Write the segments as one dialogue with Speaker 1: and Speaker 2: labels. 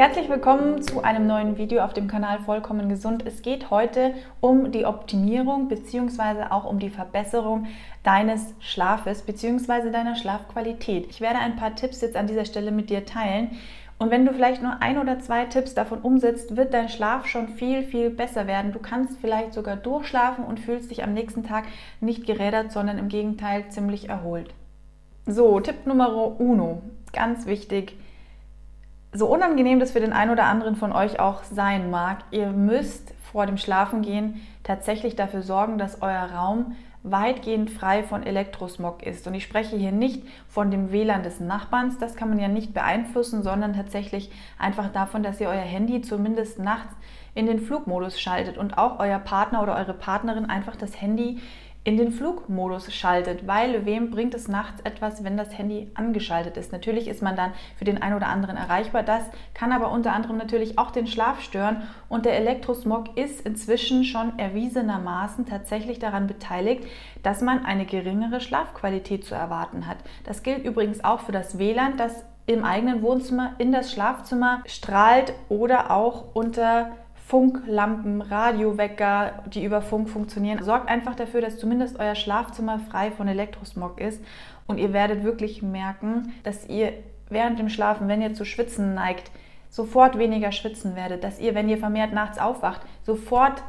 Speaker 1: Herzlich willkommen zu einem neuen Video auf dem Kanal Vollkommen Gesund. Es geht heute um die Optimierung bzw. auch um die Verbesserung deines Schlafes bzw. deiner Schlafqualität. Ich werde ein paar Tipps jetzt an dieser Stelle mit dir teilen. Und wenn du vielleicht nur ein oder zwei Tipps davon umsetzt, wird dein Schlaf schon viel, viel besser werden. Du kannst vielleicht sogar durchschlafen und fühlst dich am nächsten Tag nicht gerädert, sondern im Gegenteil ziemlich erholt. So, Tipp Nummer uno, ganz wichtig so unangenehm das für den einen oder anderen von euch auch sein mag, ihr müsst vor dem Schlafengehen tatsächlich dafür sorgen, dass euer Raum weitgehend frei von Elektrosmog ist. Und ich spreche hier nicht von dem WLAN des Nachbarns, das kann man ja nicht beeinflussen, sondern tatsächlich einfach davon, dass ihr euer Handy zumindest nachts in den Flugmodus schaltet und auch euer Partner oder eure Partnerin einfach das Handy in den Flugmodus schaltet, weil wem bringt es nachts etwas, wenn das Handy angeschaltet ist? Natürlich ist man dann für den einen oder anderen erreichbar. Das kann aber unter anderem natürlich auch den Schlaf stören und der Elektrosmog ist inzwischen schon erwiesenermaßen tatsächlich daran beteiligt, dass man eine geringere Schlafqualität zu erwarten hat. Das gilt übrigens auch für das WLAN, das im eigenen Wohnzimmer in das Schlafzimmer strahlt oder auch unter Funklampen, Radiowecker, die über Funk funktionieren. Sorgt einfach dafür, dass zumindest euer Schlafzimmer frei von Elektrosmog ist und ihr werdet wirklich merken, dass ihr während dem Schlafen, wenn ihr zu schwitzen neigt, sofort weniger schwitzen werdet, dass ihr, wenn ihr vermehrt nachts aufwacht, sofort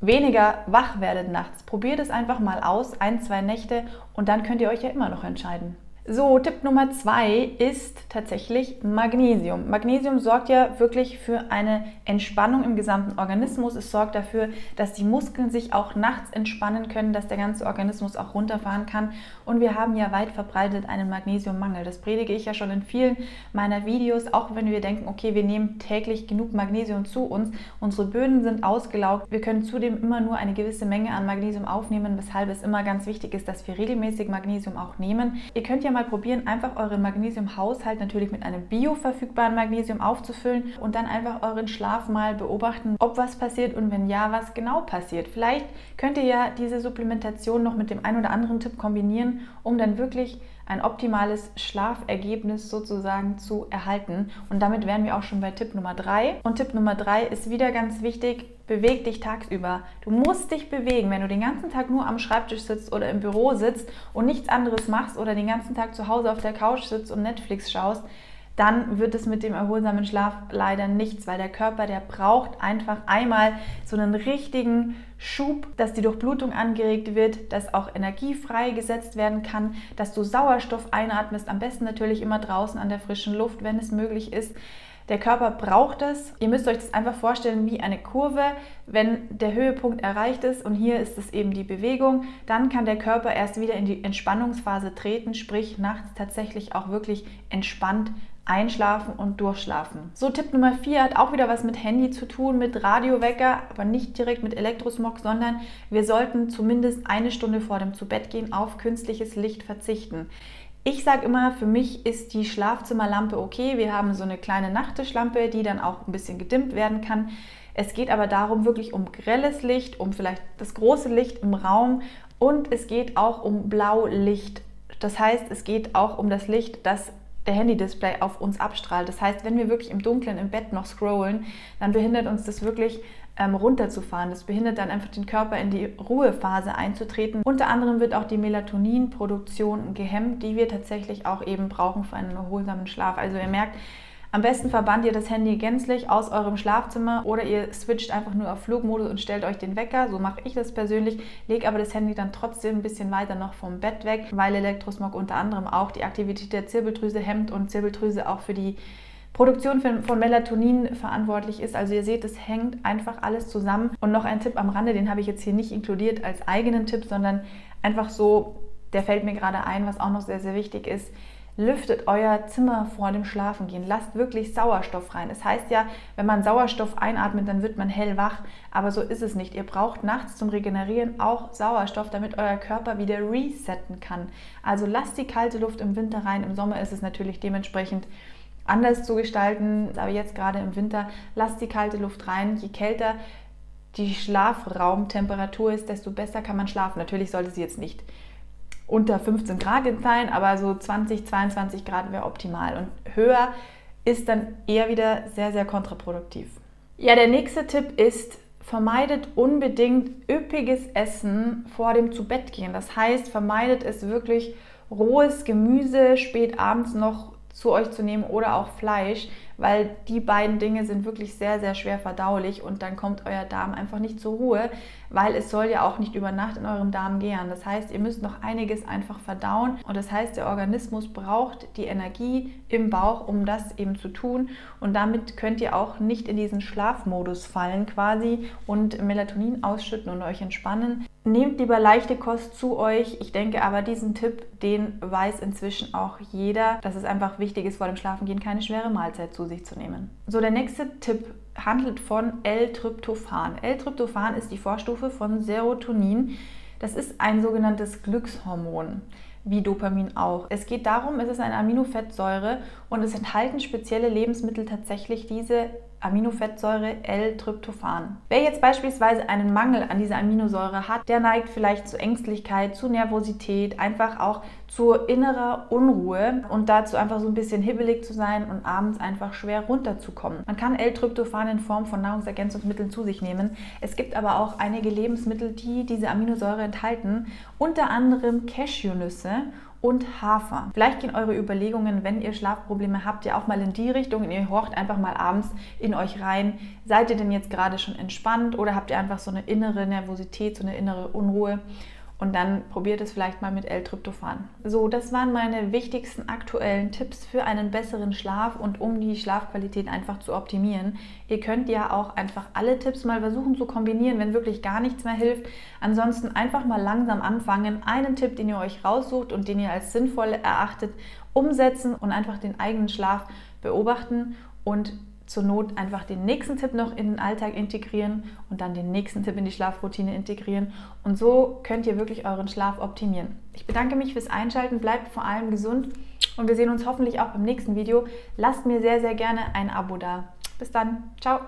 Speaker 1: weniger wach werdet nachts. Probiert es einfach mal aus, ein, zwei Nächte und dann könnt ihr euch ja immer noch entscheiden. So, Tipp Nummer zwei ist tatsächlich Magnesium. Magnesium sorgt ja wirklich für eine Entspannung im gesamten Organismus. Es sorgt dafür, dass die Muskeln sich auch nachts entspannen können, dass der ganze Organismus auch runterfahren kann. Und wir haben ja weit verbreitet einen Magnesiummangel. Das predige ich ja schon in vielen meiner Videos, auch wenn wir denken, okay, wir nehmen täglich genug Magnesium zu uns. Unsere Böden sind ausgelaugt. Wir können zudem immer nur eine gewisse Menge an Magnesium aufnehmen, weshalb es immer ganz wichtig ist, dass wir regelmäßig Magnesium auch nehmen. Ihr könnt ja mal probieren, einfach euren Magnesiumhaushalt natürlich mit einem bioverfügbaren Magnesium aufzufüllen und dann einfach euren Schlaf mal beobachten, ob was passiert und wenn ja, was genau passiert. Vielleicht könnt ihr ja diese Supplementation noch mit dem ein oder anderen Tipp kombinieren, um dann wirklich ein optimales Schlafergebnis sozusagen zu erhalten. Und damit wären wir auch schon bei Tipp Nummer 3. Und Tipp Nummer 3 ist wieder ganz wichtig, beweg dich tagsüber. Du musst dich bewegen. Wenn du den ganzen Tag nur am Schreibtisch sitzt oder im Büro sitzt und nichts anderes machst oder den ganzen Tag zu Hause auf der Couch sitzt und Netflix schaust, dann wird es mit dem erholsamen Schlaf leider nichts, weil der Körper, der braucht einfach einmal so einen richtigen Schub, dass die Durchblutung angeregt wird, dass auch Energie freigesetzt werden kann, dass du Sauerstoff einatmest, am besten natürlich immer draußen an der frischen Luft, wenn es möglich ist. Der Körper braucht es. Ihr müsst euch das einfach vorstellen wie eine Kurve. Wenn der Höhepunkt erreicht ist und hier ist es eben die Bewegung, dann kann der Körper erst wieder in die Entspannungsphase treten, sprich nachts tatsächlich auch wirklich entspannt Einschlafen und Durchschlafen. So, Tipp Nummer 4 hat auch wieder was mit Handy zu tun, mit Radiowecker, aber nicht direkt mit Elektrosmog, sondern wir sollten zumindest eine Stunde vor dem Zubettgehen auf künstliches Licht verzichten. Ich sage immer, für mich ist die Schlafzimmerlampe okay. Wir haben so eine kleine Nachttischlampe, die dann auch ein bisschen gedimmt werden kann. Es geht aber darum, wirklich um grelles Licht, um vielleicht das große Licht im Raum und es geht auch um Blaulicht. Das heißt, es geht auch um das Licht, das der Handy-Display auf uns abstrahlt. Das heißt, wenn wir wirklich im Dunkeln im Bett noch scrollen, dann behindert uns das wirklich ähm, runterzufahren. Das behindert dann einfach den Körper in die Ruhephase einzutreten. Unter anderem wird auch die Melatoninproduktion gehemmt, die wir tatsächlich auch eben brauchen für einen erholsamen Schlaf. Also ihr merkt, am besten verbannt ihr das Handy gänzlich aus eurem Schlafzimmer oder ihr switcht einfach nur auf Flugmodus und stellt euch den Wecker. So mache ich das persönlich, lege aber das Handy dann trotzdem ein bisschen weiter noch vom Bett weg, weil Elektrosmog unter anderem auch die Aktivität der Zirbeldrüse hemmt und Zirbeldrüse auch für die Produktion von Melatonin verantwortlich ist. Also ihr seht, es hängt einfach alles zusammen. Und noch ein Tipp am Rande, den habe ich jetzt hier nicht inkludiert als eigenen Tipp, sondern einfach so, der fällt mir gerade ein, was auch noch sehr, sehr wichtig ist lüftet euer Zimmer vor dem Schlafengehen. Lasst wirklich Sauerstoff rein. Es heißt ja, wenn man Sauerstoff einatmet, dann wird man hellwach. Aber so ist es nicht. Ihr braucht nachts zum Regenerieren auch Sauerstoff, damit euer Körper wieder resetten kann. Also lasst die kalte Luft im Winter rein. Im Sommer ist es natürlich dementsprechend anders zu gestalten. Aber jetzt gerade im Winter, lasst die kalte Luft rein. Je kälter die Schlafraumtemperatur ist, desto besser kann man schlafen. Natürlich sollte sie jetzt nicht unter 15 Grad sein, aber so 20, 22 Grad wäre optimal. Und höher ist dann eher wieder sehr, sehr kontraproduktiv. Ja, der nächste Tipp ist, vermeidet unbedingt üppiges Essen vor dem Zubettgehen. Das heißt, vermeidet es wirklich rohes Gemüse spät abends noch zu euch zu nehmen oder auch Fleisch, weil die beiden Dinge sind wirklich sehr, sehr schwer verdaulich und dann kommt euer Darm einfach nicht zur Ruhe, weil es soll ja auch nicht über Nacht in eurem Darm gären. Das heißt, ihr müsst noch einiges einfach verdauen und das heißt, der Organismus braucht die Energie im Bauch, um das eben zu tun und damit könnt ihr auch nicht in diesen Schlafmodus fallen quasi und Melatonin ausschütten und euch entspannen. Nehmt lieber leichte Kost zu euch. Ich denke aber, diesen Tipp, den weiß inzwischen auch jeder, dass es einfach wichtig ist, vor dem Schlafengehen keine schwere Mahlzeit zu sich zu nehmen. So, der nächste Tipp handelt von L-Tryptophan. L-Tryptophan ist die Vorstufe von Serotonin. Das ist ein sogenanntes Glückshormon wie Dopamin auch. Es geht darum, es ist eine Aminofettsäure und es enthalten spezielle Lebensmittel tatsächlich diese Aminofettsäure L-Tryptophan. Wer jetzt beispielsweise einen Mangel an dieser Aminosäure hat, der neigt vielleicht zu Ängstlichkeit, zu Nervosität, einfach auch zu innerer Unruhe und dazu einfach so ein bisschen hibbelig zu sein und abends einfach schwer runterzukommen. Man kann L-Tryptophan in Form von Nahrungsergänzungsmitteln zu sich nehmen. Es gibt aber auch einige Lebensmittel, die diese Aminosäure enthalten, unter anderem Cashewnüsse und Hafer. Vielleicht gehen eure Überlegungen, wenn ihr Schlafprobleme habt, ja auch mal in die Richtung und ihr horcht einfach mal abends in euch rein. Seid ihr denn jetzt gerade schon entspannt oder habt ihr einfach so eine innere Nervosität, so eine innere Unruhe? Und dann probiert es vielleicht mal mit L-Tryptophan. So, das waren meine wichtigsten aktuellen Tipps für einen besseren Schlaf und um die Schlafqualität einfach zu optimieren. Ihr könnt ja auch einfach alle Tipps mal versuchen zu kombinieren, wenn wirklich gar nichts mehr hilft. Ansonsten einfach mal langsam anfangen, einen Tipp, den ihr euch raussucht und den ihr als sinnvoll erachtet, umsetzen und einfach den eigenen Schlaf beobachten und zur Not einfach den nächsten Tipp noch in den Alltag integrieren und dann den nächsten Tipp in die Schlafroutine integrieren. Und so könnt ihr wirklich euren Schlaf optimieren. Ich bedanke mich fürs Einschalten, bleibt vor allem gesund und wir sehen uns hoffentlich auch beim nächsten Video. Lasst mir sehr, sehr gerne ein Abo da. Bis dann. Ciao.